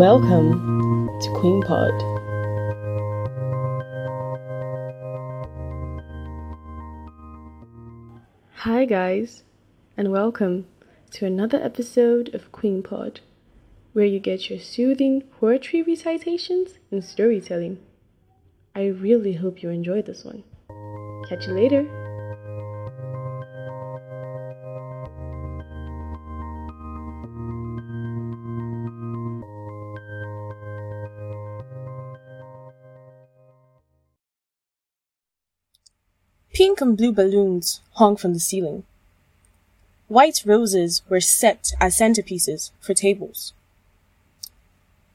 Welcome to Queen Pod. Hi, guys, and welcome to another episode of Queen Pod, where you get your soothing poetry recitations and storytelling. I really hope you enjoy this one. Catch you later. Pink and blue balloons hung from the ceiling. White roses were set as centerpieces for tables.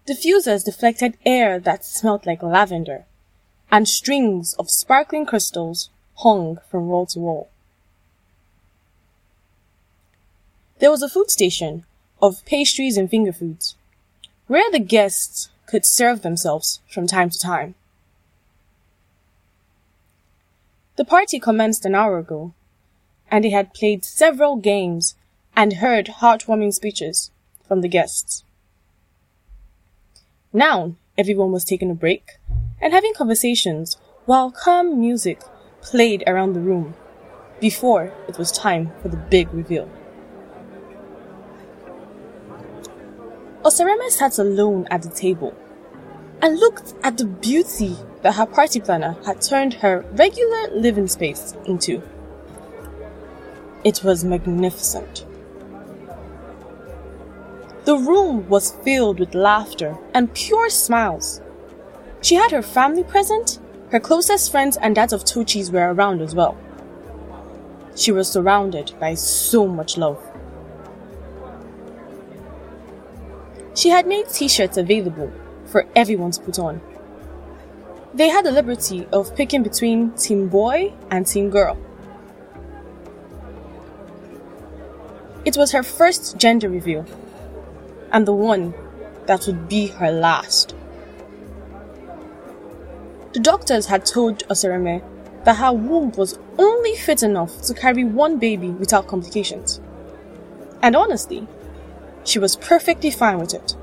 Diffusers deflected air that smelt like lavender, and strings of sparkling crystals hung from wall to wall. There was a food station of pastries and finger foods, where the guests could serve themselves from time to time. The party commenced an hour ago, and they had played several games and heard heartwarming speeches from the guests. Now, everyone was taking a break and having conversations while calm music played around the room before it was time for the big reveal. Osareme sat alone at the table and looked at the beauty that her party planner had turned her regular living space into. It was magnificent. The room was filled with laughter and pure smiles. She had her family present, her closest friends and that of Tochis were around as well. She was surrounded by so much love. She had made t-shirts available for everyone to put on. They had the liberty of picking between Team Boy and Team Girl. It was her first gender reveal, and the one that would be her last. The doctors had told Osareme that her womb was only fit enough to carry one baby without complications. And honestly, she was perfectly fine with it.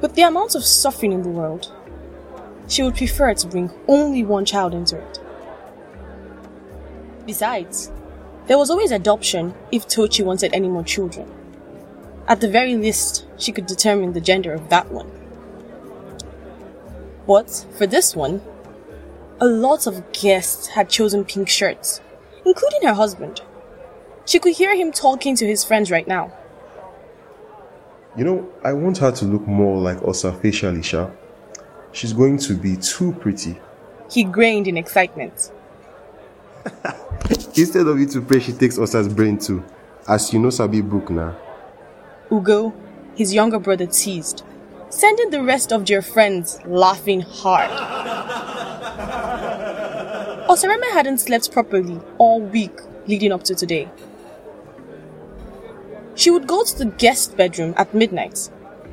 With the amount of suffering in the world, she would prefer to bring only one child into it. Besides, there was always adoption if Tochi wanted any more children. At the very least, she could determine the gender of that one. But for this one, a lot of guests had chosen pink shirts, including her husband. She could hear him talking to his friends right now. You know, I want her to look more like Osa facially, Sha. She's going to be too pretty. He grinned in excitement. Instead of you to pray, she takes Osa's brain too. As you know, Sabi book now. Ugo, his younger brother, teased, sending the rest of their friends laughing hard. Osareme hadn't slept properly all week leading up to today. She would go to the guest bedroom at midnight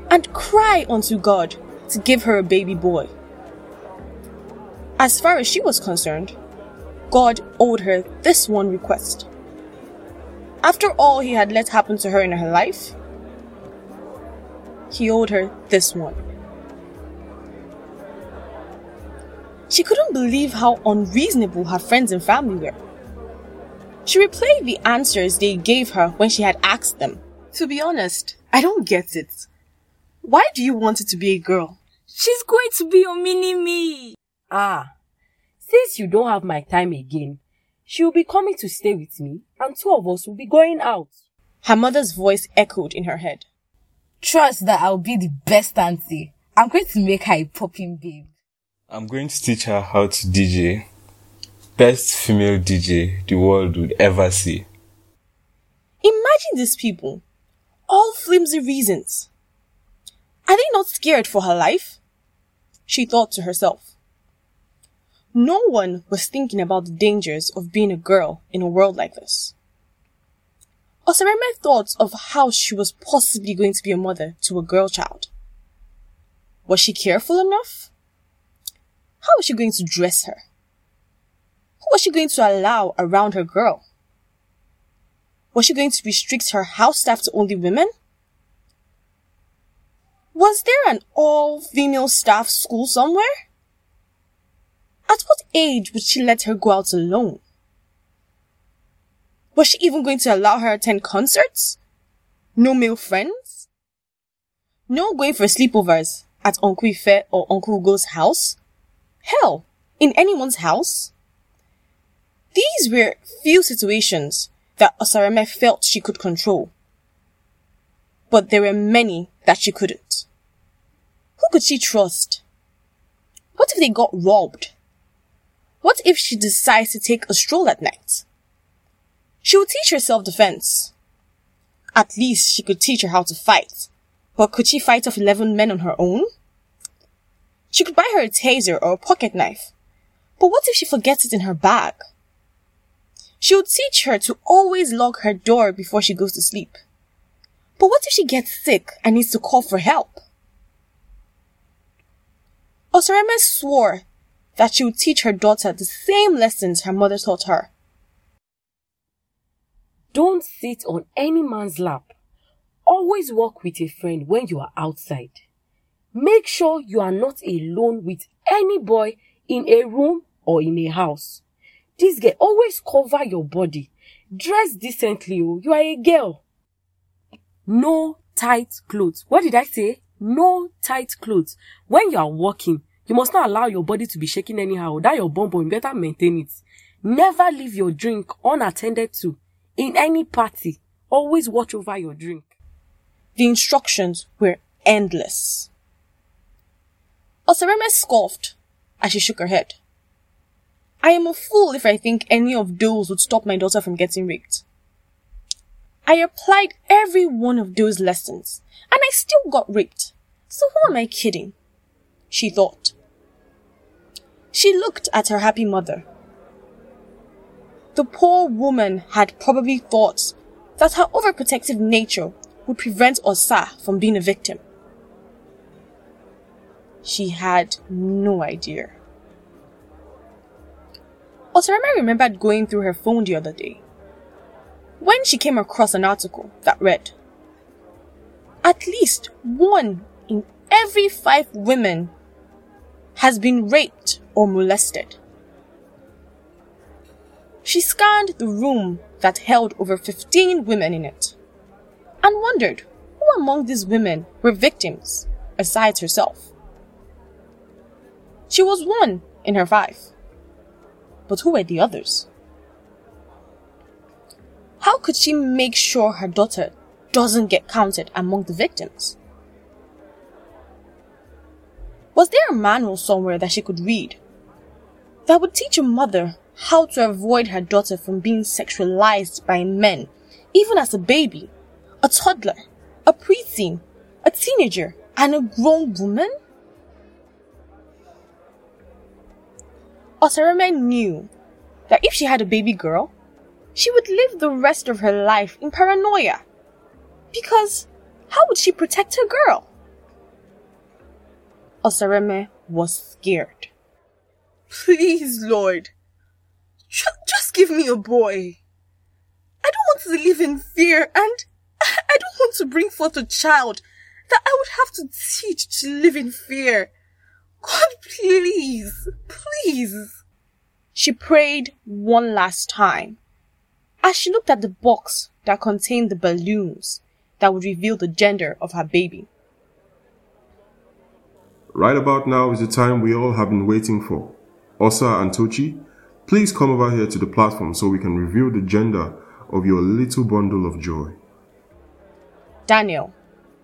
and cry unto God to give her a baby boy. As far as she was concerned, God owed her this one request. After all he had let happen to her in her life, he owed her this one. She couldn't believe how unreasonable her friends and family were. She replayed the answers they gave her when she had asked them. To be honest, I don't get it. Why do you want it to be a girl? She's going to be your mini me. Ah, since you don't have my time again, she will be coming to stay with me and two of us will be going out. Her mother's voice echoed in her head. Trust that I'll be the best auntie. I'm going to make her a popping babe. I'm going to teach her how to DJ. Best female DJ the world would ever see. Imagine these people. All flimsy reasons. Are they not scared for her life? She thought to herself. No one was thinking about the dangers of being a girl in a world like this. Osareme thought of how she was possibly going to be a mother to a girl child. Was she careful enough? How was she going to dress her? Who was she going to allow around her girl? Was she going to restrict her house staff to only women? Was there an all female staff school somewhere? At what age would she let her go out alone? Was she even going to allow her attend concerts? No male friends? No going for sleepovers at Uncle Ife or Uncle Ugo's house? Hell, in anyone's house? These were few situations that Osareme felt she could control. But there were many that she couldn't. Who could she trust? What if they got robbed? What if she decides to take a stroll at night? She would teach her self-defense. At least she could teach her how to fight. But could she fight off 11 men on her own? She could buy her a taser or a pocket knife. But what if she forgets it in her bag? She would teach her to always lock her door before she goes to sleep. But what if she gets sick and needs to call for help? Osareme swore that she would teach her daughter the same lessons her mother taught her. Don't sit on any man's lap. Always walk with a friend when you are outside. Make sure you are not alone with any boy in a room or in a house. This girl, always cover your body. Dress decently, oh. You are a girl. No tight clothes. What did I say? No tight clothes. When you are walking, you must not allow your body to be shaking anyhow. That your bum bum, better maintain it. Never leave your drink unattended to in any party. Always watch over your drink. The instructions were endless. Osareme scoffed as she shook her head. I am a fool if I think any of those would stop my daughter from getting raped. I applied every one of those lessons, and I still got raped. So who am I kidding? She thought. She looked at her happy mother. The poor woman had probably thought that her overprotective nature would prevent Osa from being a victim. She had no idea. Osareme remembered going through her phone the other day when she came across an article that read, At least one in every five women has been raped or molested. She scanned the room that held over 15 women in it and wondered who among these women were victims besides herself. She was one in her five. But who were the others? How could she make sure her daughter doesn't get counted among the victims? Was there a manual somewhere that she could read that would teach a mother how to avoid her daughter from being sexualized by men, even as a baby, a toddler, a preteen, a teenager, and a grown woman? Osareme knew that if she had a baby girl, she would live the rest of her life in paranoia. Because how would she protect her girl? Osareme was scared. Please, Lord, just give me a boy. I don't want to live in fear and I don't want to bring forth a child that I would have to teach to live in fear. God, please, please. She prayed one last time as she looked at the box that contained the balloons that would reveal the gender of her baby. Right about now is the time we all have been waiting for. Osa and Tochi, please come over here to the platform so we can reveal the gender of your little bundle of joy. Daniel,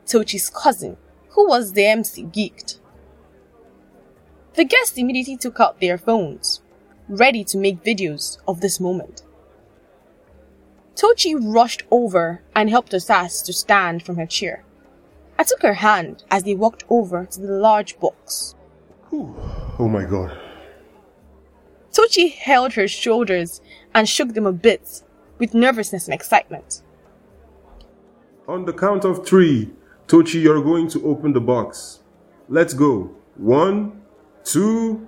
Tochi's cousin, who was the MC, geeked. The guests immediately took out their phones, ready to make videos of this moment. Tochi rushed over and helped Osas to stand from her chair. I took her hand as they walked over to the large box. Oh my god. Tochi held her shoulders and shook them a bit with nervousness and excitement. On the count of three, Tochi, you're going to open the box. Let's go. One, two.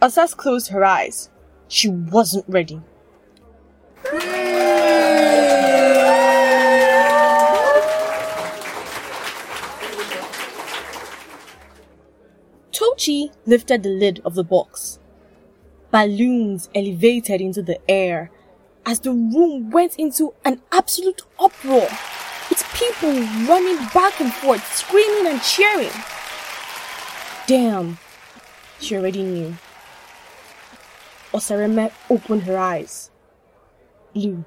Osas closed her eyes. She wasn't ready. Tochi lifted the lid of the box. Balloons elevated into the air as the room went into an absolute uproar, with people running back and forth, screaming and cheering. Damn, she already knew. Osareme opened her eyes. Blue.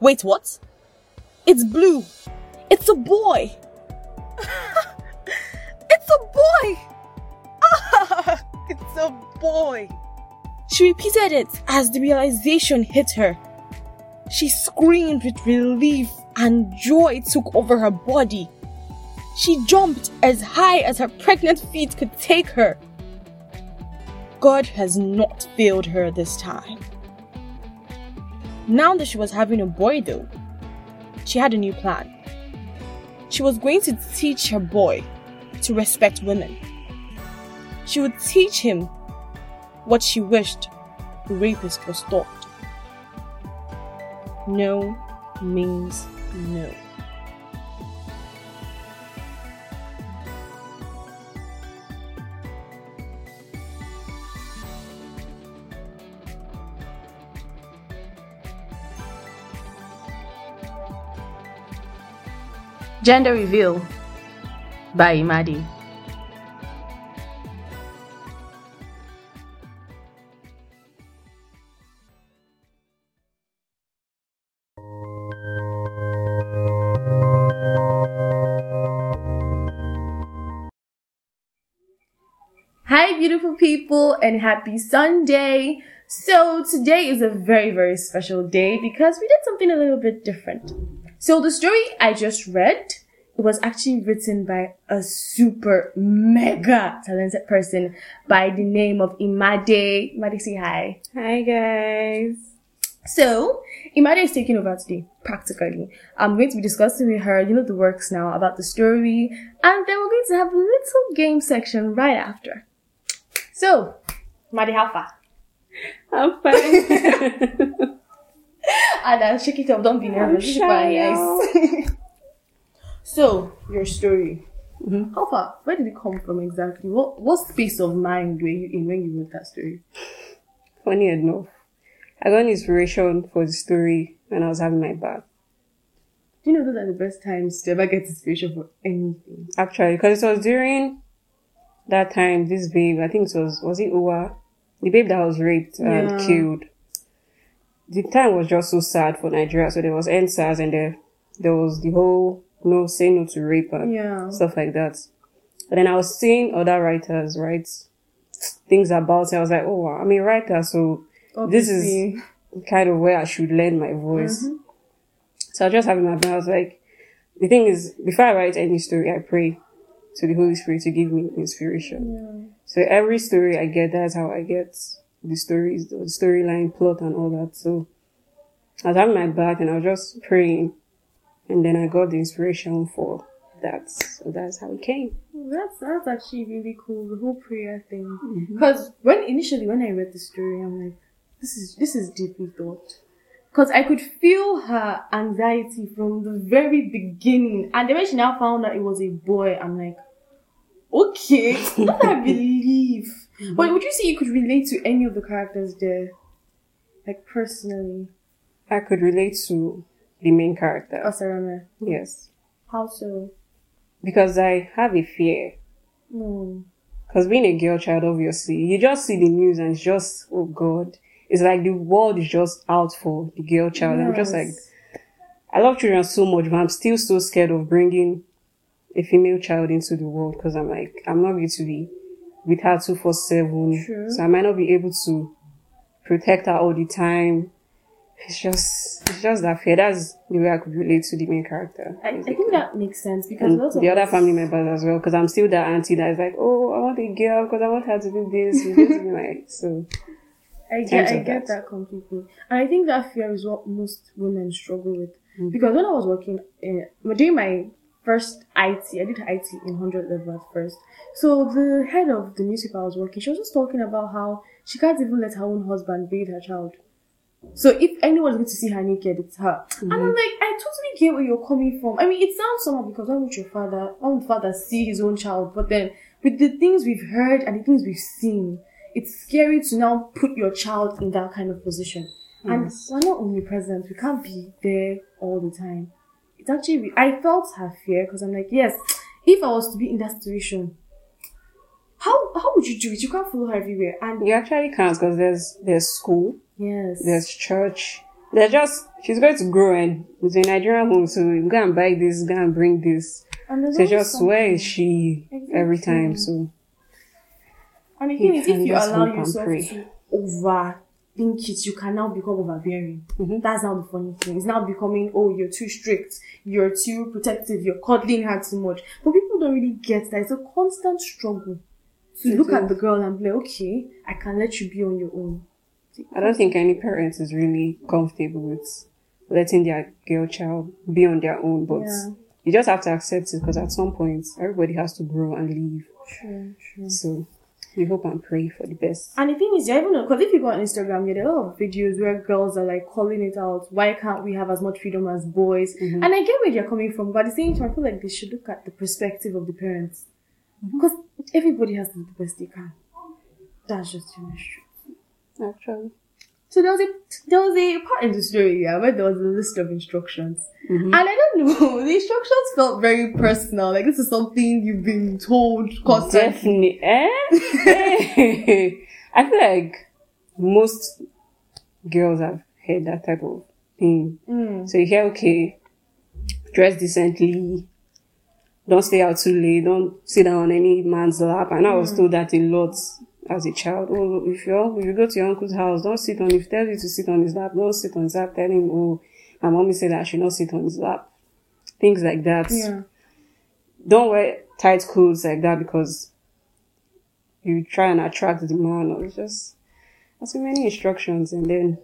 Wait, what? It's blue. It's a boy. It's a boy! It's a boy! She repeated it as the realization hit her. She screamed with relief and joy took over her body. She jumped as high as her pregnant feet could take her. God has not failed her this time. Now that she was having a boy, though, she had a new plan. She was going to teach her boy to respect women. She would teach him what she wished the rapist was taught. No means no. Gender Reveal by Imade. People, and happy Sunday. So, today is a very, very special day because we did something a little bit different. So, the story I just read it was actually written by a super mega talented person by the name of Imade. Imade, say hi. Hi guys. So, Imade is taking over today, practically. I'm going to be discussing with her, you know, the works now about the story, and then we're going to have a little game section right after. So, Imade, how far? Fine. And uh, shake it up, don't be nervous. Shy your so, your story. How far? Where did it come from exactly? What what space of mind were you in when you wrote that story? Funny enough, I got inspiration for the story when I was having my bath. Do you know those are the best times to ever get inspiration for anything? Actually, because it was during that time, this babe, I think it was, was it Uwa? The babe that was raped and Yeah. killed. The time was just so sad for Nigeria. So there was NSAS and there, there was the whole no, say no to rape and Yeah. stuff like that. But then I was seeing other writers write things about it. I was like, oh, wow, I'm a writer, so this is kind of where I should learn my voice. Mm-hmm. So I was just having my I was like, the thing is, before I write any story, I pray to the Holy Spirit to give me inspiration. So every story I get, that's how I get the stories, the storyline, plot, and all that. So I was having my bath and I was just praying, and then I got the inspiration for that. So that's how it came. That's that's actually really cool. The whole prayer thing. Mm-hmm. Because when initially when I read the story, I'm like, this is this is deeply thought. Because I could feel her anxiety from the very beginning, and then when she now found out it was a boy, I'm like, okay, that I believe. But would you say you could relate to any of the characters there, like personally? I could relate to the main character. Osarame. Yes. How so? Because I have a fear. Hmm. Because being a girl child, obviously, you just see the news and it's just, oh God. It's like the world is just out for the girl child. I'm just like, I love children so much, but I'm still so scared of bringing a female child into the world because I'm like, I'm not going to be with her 247. True. So I might not be able to protect her all the time. It's just, it's just that fear. That's the way I could relate to the main character. I, I think that makes sense because and the other us- family members as well, because I'm still that auntie that is like, oh, I want a girl because I want her to do this. Need to be like, so I get, I get that. that completely, and I think that fear is what most women struggle with. Mm. Because when I was working, in, doing my first IT, I did IT in hundred level at first. So the head of the newspaper I was working, she was just talking about how she can't even let her own husband bathe her child. So if anyone's going to see her naked, it's her. And I'm like, I totally get where you're coming from. I mean, it sounds somehow because why would your father, why would father see his own child? But then with the things we've heard and the things we've seen, it's scary to now put your child in that kind of position. And we're not omnipresent. We can't be there all the time. It's actually, I felt her fear because I'm like, yes, if I was to be in that situation, how how would you do it? You can't follow her everywhere. And You actually can't because there's there's school, yes, there's church. They're just she's going to grow and it's a Nigerian home, so you go and buy this, go and bring this. and So just where something. is she every time? So And is, if you allow yourself pray. to overthink it, you can now become overbearing. Mm-hmm. That's now the funny thing. It's now becoming, oh, you're too strict, you're too protective, you're cuddling her too much. But people don't really get that. It's a constant struggle to look at the girl and be like, okay, I can let you be on your own. I don't think any parent is really comfortable with letting their girl child be on their own, but Yeah. you just have to accept it because at some point everybody has to grow and leave. True, true. So you hope and pray for the best. And the thing is, you even because if you go on Instagram, you get a lot of videos where girls are like calling it out. Why can't we have as much freedom as boys? Mm-hmm. And I get where you're coming from, but at the same time, I feel like they should look at the perspective of the parents mm-hmm. because everybody has to do the best they can. That's just the truth. Actually. So there was a there was a part in the story yeah, where there was a list of instructions, and I don't know the instructions felt very personal. Like this is something you've been told constantly. Definitely. Eh? I feel like most girls have heard that type of thing. Mm. So you hear, okay, dress decently, don't stay out too late, don't sit down on any man's lap. And I was Mm. told that a lot as a child. Oh, if you if you go to your uncle's house, don't sit on. If he tells you to sit on his lap, don't sit on his lap. Tell him, oh, my mommy said I should not sit on his lap. Things like that. Yeah. Don't wear tight clothes like that because you try and attract the man or it's just there's so many instructions and then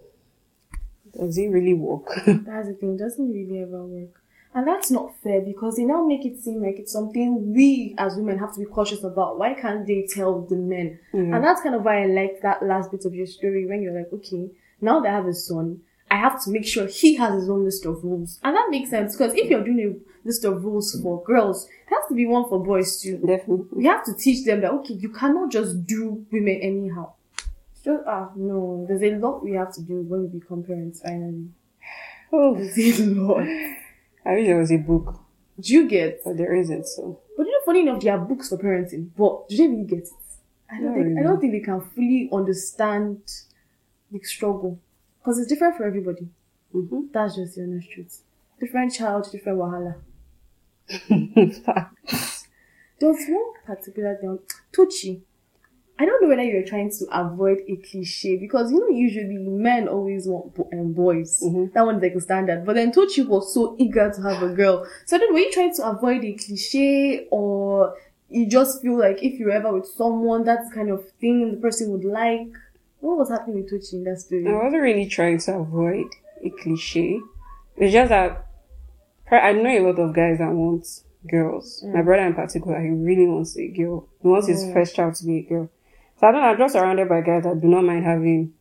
does it really work? That's the thing, it doesn't really ever work. And that's not fair because they now make it seem like it's something we as women have to be cautious about. Why can't they tell the men? And that's kind of why I like that last bit of your story when you're like, okay, now that I have a son, I have to make sure he has his own list of rules. And that makes sense because if you're doing a list of rules for girls, there has to be one for boys too. Definitely. We have to teach them that, okay, you cannot just do women anyhow. Just, ah, no, there's a lot we have to do when we become parents finally. Oh, There's a lot. I wish there was a book, Do you get? but there isn't. So But you know, funny enough, there are books for parenting, but do they really get it? I don't Not think. I don't think they can fully understand the struggle because it's different for everybody. Mhm. That's just the honest truth. Different child, different wahala. There was one particular thing, Tochi. I don't know whether you're trying to avoid a cliche because you know usually men always want bo- um, boys. Mm-hmm. That one's like a standard. But then Tochi was so eager to have a girl. So I don't know, were you trying to avoid a cliche or you just feel like if you're ever with someone, that's kind of thing the person would like? What was happening with Tochi in that story? I wasn't really trying to avoid a cliche. It's just that I know a lot of guys that want girls. My mm. brother in particular, he really wants a girl. He wants his mm. first child to be a girl. So I don't know, I'm just surrounded by guys that do not mind having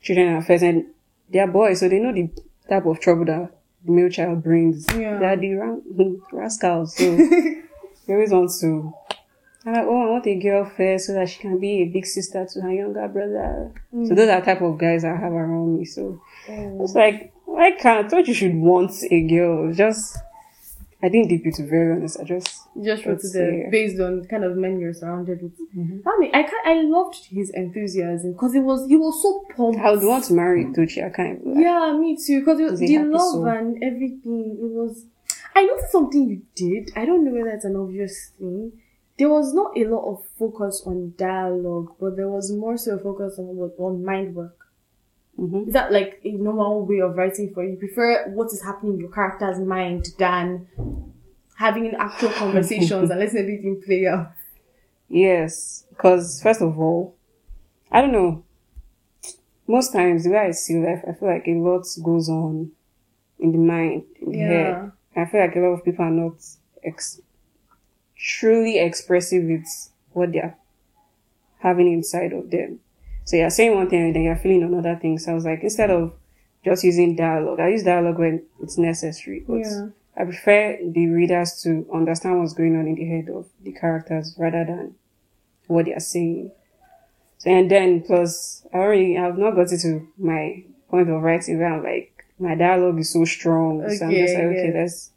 children at first and they're boys, so they know the type of trouble that the male child brings. Yeah. They're the ra- rascals, so they always want to I'm like, oh, I want a girl first so that she can be a big sister to her younger brother. So hmm. those are the type of guys I have around me. So oh. it's like, why can't, I thought you should want a girl. Just, I didn't dip it to very honest. I just, You just wrote there see. Mm-hmm. based on kind of men you're surrounded with. I mean, I can I loved his enthusiasm because it was he was so pumped. I would want to marry Tochi. I can't. lie. Yeah, me too. Because the love soul. and everything, it was. I noticed something you did. I don't know whether it's an obvious thing. There was not a lot of focus on dialogue, but there was more so focus on on mind work. Mhm. Is that like a normal way of writing for you? You prefer what is happening in your character's mind than having actual conversations and letting everything play out? Yes, because first of all, I don't know. Most times, the way I see life, I feel like a lot goes on in the mind, in the Yeah. head. I feel like a lot of people are not ex- truly expressive with what they're having inside of them. So you're saying one thing and then you're feeling another thing. So I was like, instead of just using dialogue, I use dialogue when it's necessary. But Yeah. I prefer the readers to understand what's going on in the head of the characters rather than what they are saying. So and then plus I already I've not gotten to my point of writing where I'm like my dialogue is so strong. so I'm just like, Okay, okay, yeah. let's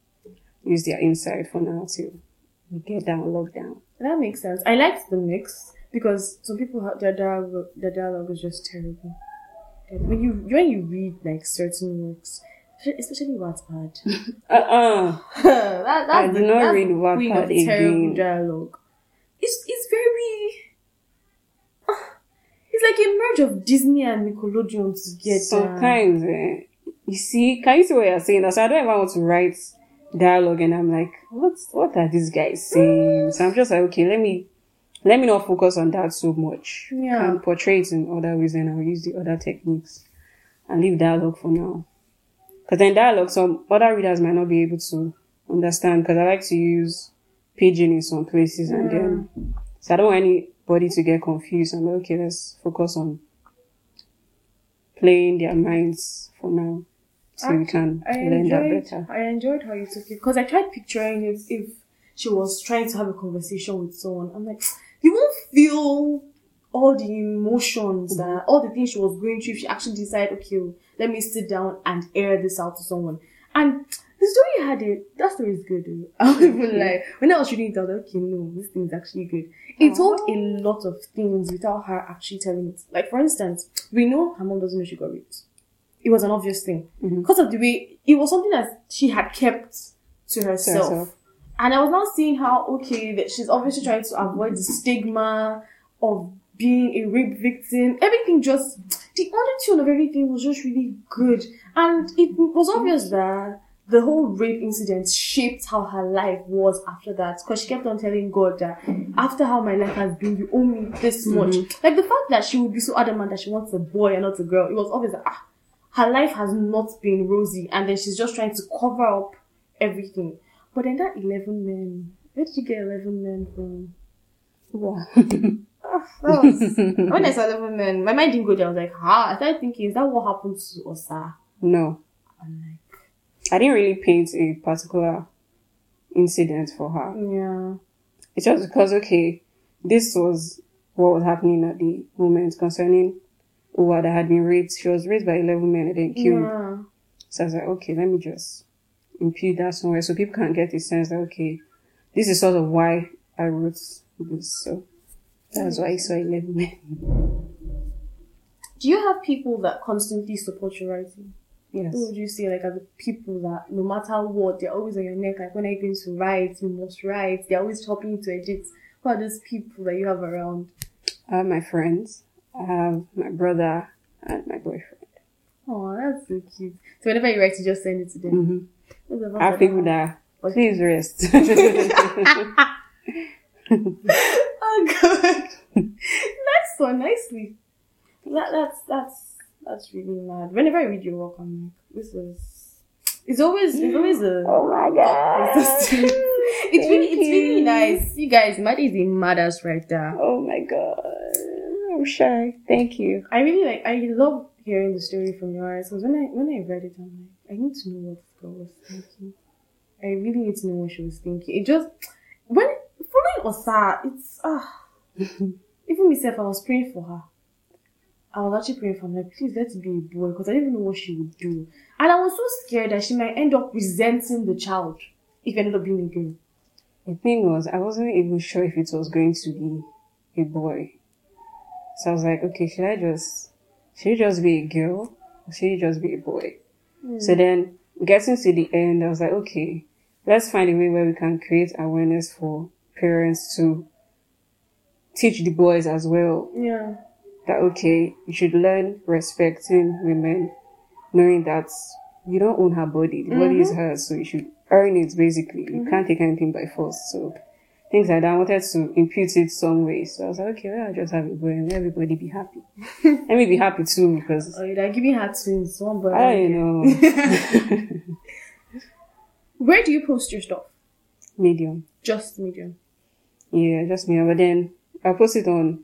use their insight for now we get down locked down. That makes sense. I liked the mix because some people have their dialogue. Their dialogue is just terrible. And When you when you read like certain works, especially Wattpad, Uh-uh. that, that's I do not that's read the queen of Wattpad terrible dialogue. It's it's very. Ah, It's like a merge of Disney and Nickelodeon together. Sometimes, eh, you see, can you see what you're saying? That's So I don't ever want to write dialogue, and I'm like, what, what are these guys saying? So I'm just like, okay, let me, let me not focus on that so much. Yeah. Can portray it in other ways, and I'll use the other techniques, and leave dialogue for now. Because then dialogue, some other readers might not be able to understand. Because I like to use pidgin in some places, and then so I don't want anybody to get confused. I'm like, okay, let's focus on playing their minds for now, so we can I learn that better. I enjoyed how you took it because I tried picturing it if she was trying to have a conversation with someone. I'm like, you won't feel all the emotions Mm-hmm. that all the things she was going through if she actually decided, okay, let me sit down and air this out to someone. And the story had it. That story is good. Though. I won't even like, When I was reading it, I was like, okay, no, this thing is actually good. It told a lot of things without her actually telling it. Like for instance, we know her mom doesn't know she got raped it was an obvious thing because of the way it was something that she had kept to herself. herself. And I was now seeing how okay that she's obviously trying to avoid the stigma of being a rape victim. Everything just the undertone of everything was just really good, and it was obvious that the whole rape incident shaped how her life was after that because she kept on telling God that after how my life has been, you owe me this much. Like the fact that she would be so adamant that she wants a boy and not a girl, it was obvious that ah, her life has not been rosy, and then she's just trying to cover up everything. But then that eleven men, where did you get eleven men from? Wow. Ah, that was, when I saw eleven men, my mind didn't go there. I was like, ah, I started thinking, is that what happened to Osa? no, I'm like, I didn't really paint a particular incident for her. yeah, It's just because, okay, this was what was happening at the moment concerning Uwa that had been raped. She was raped by 11 men and then killed. yeah. So I was like, okay, let me just impute that somewhere so people can get a sense that, okay, this is sort of why I wrote this. So that's why I saw 11 men. Do you have people that constantly support your writing? Yes. Who would you say like are the people that no matter what they're always on your neck? Like when are you going to write? You must write. They're always helping you to edit. Who are those people that you have around? I have my friends. I have my brother and my boyfriend. Oh, that's so cute. So whenever you write, you just send it to them. Mm-hmm. Those of us I have that people don't- please rest. Oh god. Next one, nicely. That, that's that's that's really mad. Whenever I read your work, I'm like, this is. It's always it's always a. oh my god. it's really it's really nice. You guys, Maddie is a madass right there. Oh my god. I'm shy. Thank you. I really like. I love hearing the story from your eyes because when I when I read it, I'm like, I need to know what was thinking. I really need to know what she was thinking. It just when following Osa, it's ah. even myself, I was praying for her. I was actually praying for her. Please let it be a boy because I didn't even know what she would do, and I was so scared that she might end up resenting the child if it ended up being a girl. The thing was, I wasn't even sure if it was going to be a boy. So I was like, okay, should I just, should it just be a girl? Or should it just be a boy? So then, getting to the end, I was like, okay, let's find a way where we can create awareness for parents to teach the boys as well Yeah. that okay, you should learn respecting women, knowing that you don't own her body. The body is mm-hmm. hers, so you should earn it basically. You mm-hmm. can't take anything by force. So things like that. I wanted to impute it some way. So I was like, okay, well, I'll just have it and let everybody be happy. let me be happy too because Oh, you're like giving her twins, one boy. I know. Where do you post your stuff? Medium. Just medium. Yeah, just Medium. But then I post it on,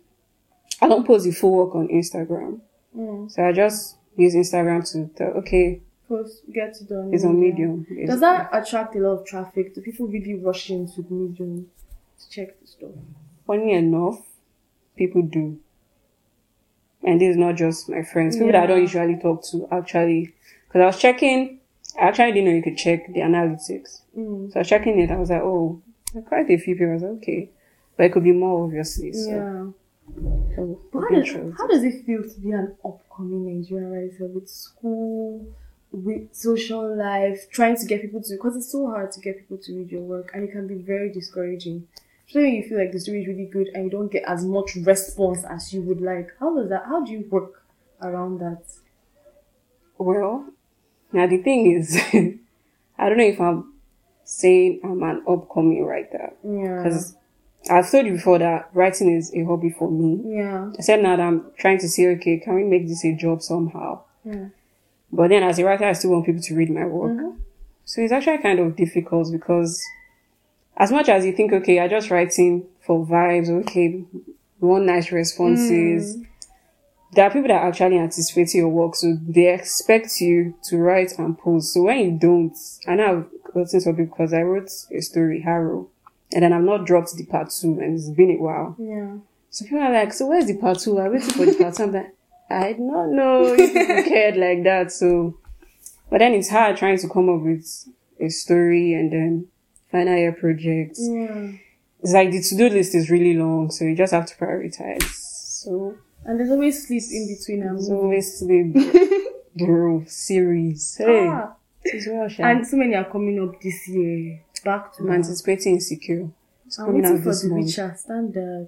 I don't post the full work on Instagram. Mm. So I just use Instagram to tell, okay, Post get it on. it's on Medium. Does that attract a lot of traffic? Do people really rush in to medium to check the stuff? funny enough, people do. And this is not just my friends, people that I don't usually talk to actually. Because I was checking, I actually didn't know you could check the analytics. Mm. So I was checking it, I was like, oh, quite a few people. I was like, okay. But it could be more, obviously. So, Yeah. so how does, how does it feel to be an upcoming Nigerian writer with school, with social life, trying to get people to, because it's so hard to get people to read your work and it can be very discouraging. Especially when you feel like the story is really good and you don't get as much response as you would like. How does that, how do you work around that? Well, now the thing is, I don't know if I'm saying I'm an upcoming writer Yeah. because I've told you before that writing is a hobby for me. Yeah. Except now that I'm trying to say, okay, can we make this a job somehow? Yeah. But then as a writer, I still want people to read my work. Mm-hmm. So it's actually kind of difficult because as much as you think, okay, I'm just writing for vibes, okay, want nice responses. Hmm. There are people that actually anticipate your work, so they expect you to write and post. So when you don't, I know I've gotten people because I wrote a story, Harrow, and then I've not dropped the part two, and it's been a while. Yeah. So people are like, so where's the part two? I'm waiting for the part two. I'm like, I do not know if people cared like that. So, but then it's hard trying to come up with a story and then final year projects. Yeah. It's like the to-do list is really long, so you just have to prioritize. So And there's always sleep in between them. there's always the bro series. Hey, Ah. well, And so many are coming up this year. Back to I'm anticipating insecure. It's I'm coming waiting out for this the month. Witcher standard.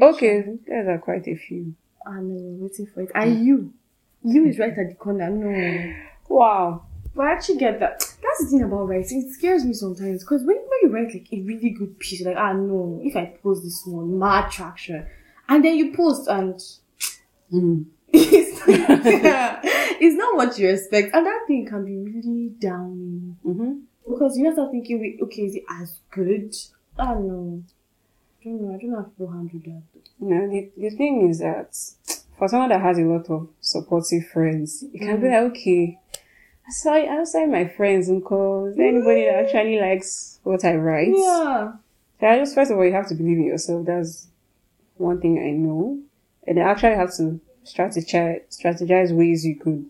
Okay, there are quite a few. I know, waiting for it. And you, you is right at the corner. No, Wow. But I actually get that. That's the thing about writing. It scares me sometimes because when, when you write like a really good piece, like, ah, no, if I post this one, mad traction, and then you post and Mm. it's, it's not what you expect, and that thing can be really downing Mm-hmm. because you start thinking, okay, is it as good? Ah, no. I don't know. I don't know how people handle that. No, the, the thing is that for someone that has a lot of supportive friends, it can be like, okay, I saw it outside my friends and call. Is there anybody that mm. actually likes what I write? Yeah. So I just first of all, you have to believe in yourself. That's one thing I know, and you actually have to strategize strategize ways you could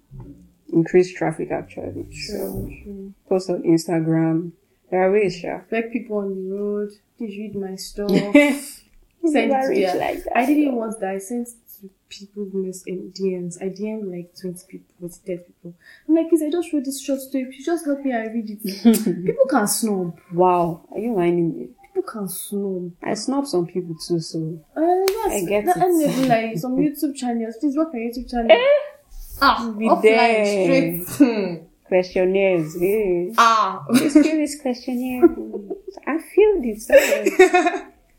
increase traffic. Actually, True, so post on Instagram. There are ways, sure. beg people on the road, please read my stuff. Send it to yeah. like that. I did it once that I sent to people's mess in DMs. I DM'd like 20 people, with 10 people. I'm like, please, I just wrote this short story. Please just help me I read it. people can snob. Wow, are you minding me? People can snob. I snub some people too, so Uh, yes, I get that, it. And even like some YouTube channels. Please work on YouTube channel. Ah, Be offline, there. straight. questionnaires. Hey. ah. Let's do this questionnaire. I feel this.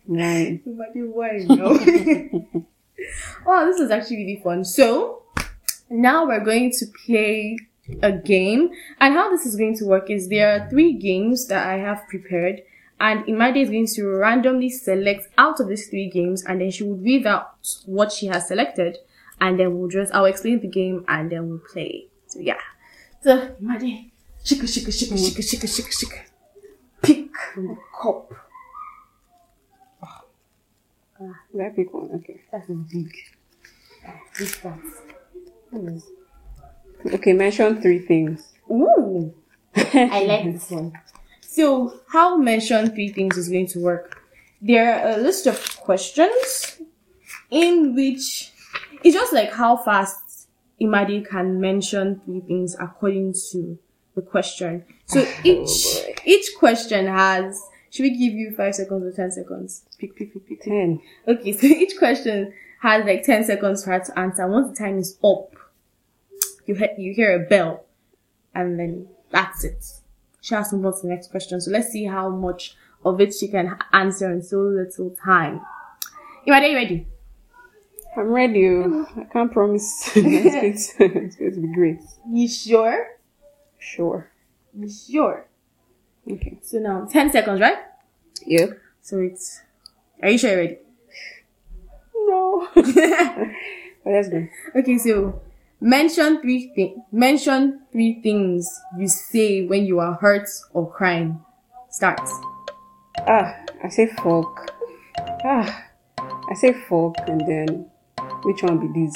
right. Somebody why no? oh, this is actually really fun. So now we're going to play a game, and how this is going to work is there are three games that I have prepared, and Imade is going to randomly select out of these three games, and then she will read out what she has selected, and then we'll just I'll explain the game, and then we'll play. So yeah, so Imade, shika shika shika shika shika shika shika, pick the cup. Ah, where pick one? Okay. That's big. Big facts. Okay, mention three things. Ooh, I like this one. So, how mention three things is going to work? There are a list of questions in which it's just like how fast Imade can mention three things according to the question. So oh, each each question has. Should we give you five seconds or ten seconds? Pick, pick, pick, pick, pick. Ten. Okay, so each question has like 10 seconds for her to answer. Once the time is up, you, he- you hear a bell, and then that's it. She has to move on to the next question. So let's see how much of it she can answer in so little time. Imade, are you ready? I'm ready. I can't promise. it's, going to, it's going to be great. You sure? Sure. You sure? Okay. So now, 10 seconds, right? Yeah. So it's, are you sure you're ready? No. let's go. Okay, so mention three things. Mention three things you say when you are hurt or crying. Start. Ah, I say fuck. Ah, I say fork and then which one be this?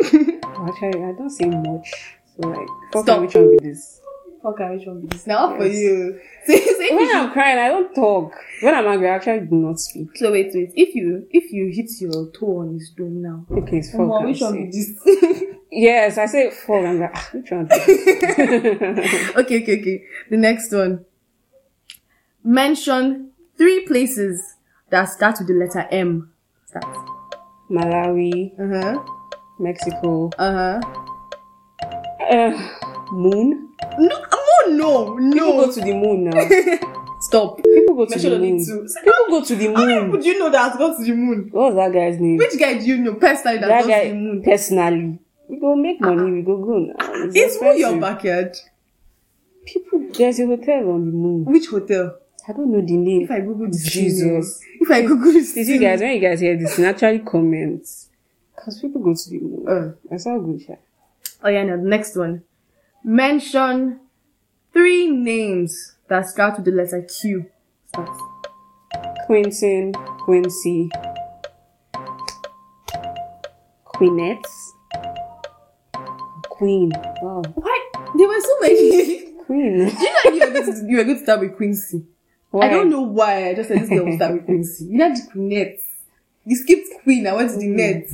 Actually, I don't say much. So like fork Stop. which one be this? Okay, which one be this? Now for you. Say, say When I'm crying, I don't talk. When I'm angry, I actually do not speak. So wait, wait. If you if you hit your toe on his stone now, Okay, it's fork. Omo, I which one say. this? Yes, I say fork. I'm like, ah, which one? Okay, okay, okay. The next one. Mention three places that start with the letter M. Start. Malawi, Uh huh. Mexico, Uh huh. uh, moon. No, oh no, People no. go to the moon now. Stop. People go to Mention the moon. People go to the moon. How many moon. would you know that has gone to the moon? What was that guy's name? Which guy do you know personally that that goes to the moon? personally. We go make money. We go go now. It's, It's moon your backyard. People, there's a hotel on the moon. Which hotel? I don't know the name. If I Google this, Jesus. thing, If I Google this, Did you guys, when you guys hear this, naturally comment. Because people go to the moon. Uh. That's all good, yeah. Oh yeah, no. The next one. Mention three names that start with the letter Q. Start. Quentin, Quincy, Queenettes, Queen. Wow. Why? There were so many. Queen. you know you were going to you were going to start with Quincy. Why? I don't know why. I just said this girl will start with Quincy. You had the Queenette. You skipped Queen. I went to the net.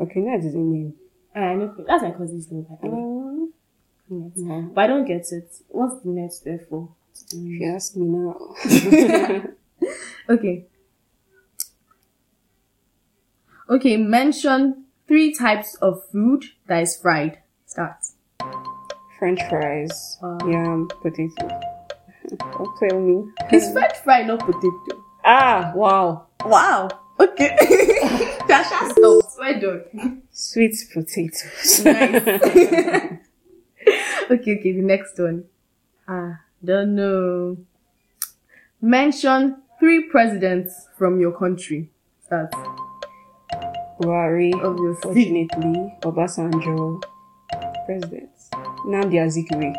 Okay, that is a name. I know. That's my cousin's name. by the. Um, No. But I don't get it. What's the net there for? If you ask me now. Okay. Okay, mention three types of food that is fried. Start. French fries, Wow. yam, potato. Don't tell me. It's French fry, not potato. Ah, wow. Wow. Okay. Tasha, stop. Well done. Sweet potatoes. Nice. okay, okay, the next one. Ah, don't know. Mention three presidents from your country. Start. Buhari, Obviously. fortunately, Obasanjo, president. Nnamdi Azikiwe.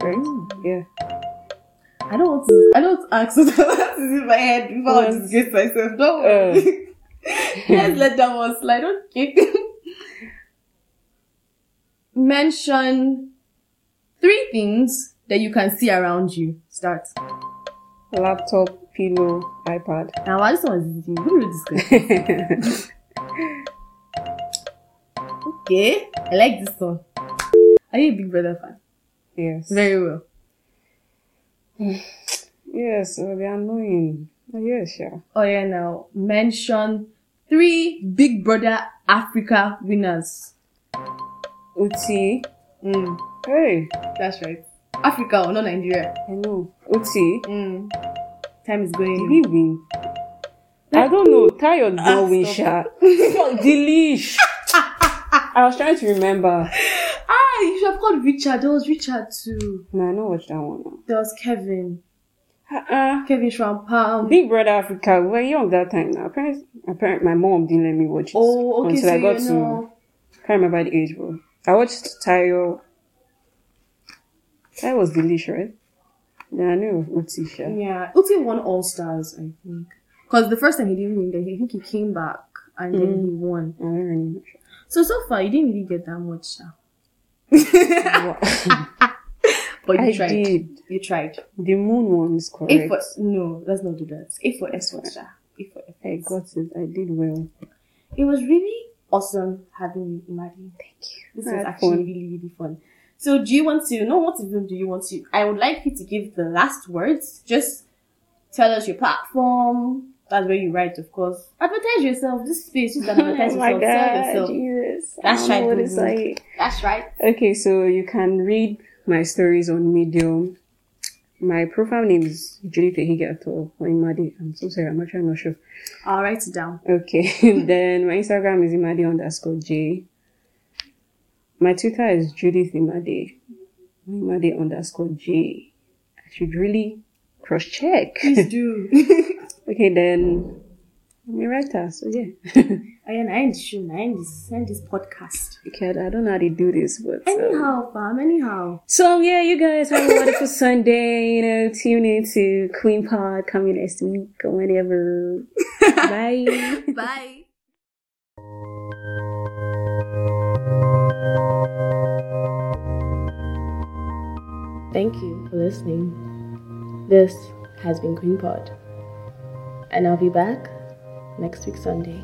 Right? Yeah. I don't want to. I don't ask what is in my head before I disgrace myself. Don't worry. Let's let that one slide. Okay. Mention three things that you can see around you. Start. Laptop, pillow, iPad. Now, I just want to see. Who wrote this? Okay. I like this one. Are you a Big Brother fan? yes. Very well. Yes, uh, they're annoying. Uh, yes, yeah. Oh yeah. Now mention three Big Brother Africa winners. Uti. Mm, Hey, that's right. Africa, or not Nigeria. I know. Uti. Mm. Time is going. Did he win? I don't know. Tayo did not win. Sha. Dillish. I was trying to remember. Ah, you should have called Richard. There was Richard too. No, I don't watch that one now. There was Kevin. Uh-uh. Kevin Schrampam. Big Brother Africa, we were young that time now. Apparently, apparently my mom didn't let me watch it. Oh, okay. Until So I got you to, know. can't remember the age, bro. I watched Tayo. That was Dillish, right? Yeah, I knew it was Uti, Sha. Yeah, Uti won All Stars, I think. Because the first time he didn't win, then I think he came back and then Mm. he won. I don't really know. So so far, you didn't really get that much. Sha. But you I tried. did. You tried. The moon one is correct. A for no, let's not do that. A for effort. A for effort. I got it. I did well. It was really awesome having you, Imade. Thank you. This was actually fun. really, really fun. So do you want to, no, what even do you want to, I would like you to give the last words. Just tell us your platform. That's where you write, of course. Advertise yourself. This space, just oh advertise oh my yourself. God, yourself. Jesus. That's know right, what it's like. That's right. Okay, so you can read my stories on Medium. My profile name is Julie Tehigato or Imade. I'm so sorry, I'm actually not sure. I'll write it down. Okay, then my Instagram is Imade underscore J. My Twitter is Judith Imade. Imade underscore J. I should really cross check. Please do. okay, then I'm a writer, so yeah. I and I show, I this, end this podcast. Kid, I don't know how they do this, but um, Anyhow, fam, anyhow. So yeah, you guys have a wonderful Sunday. You know, tune in to Queen Pod coming next week or whenever. Bye. Bye. Thank you for listening. This has been Queen Pod. And I'll be back next week Sunday.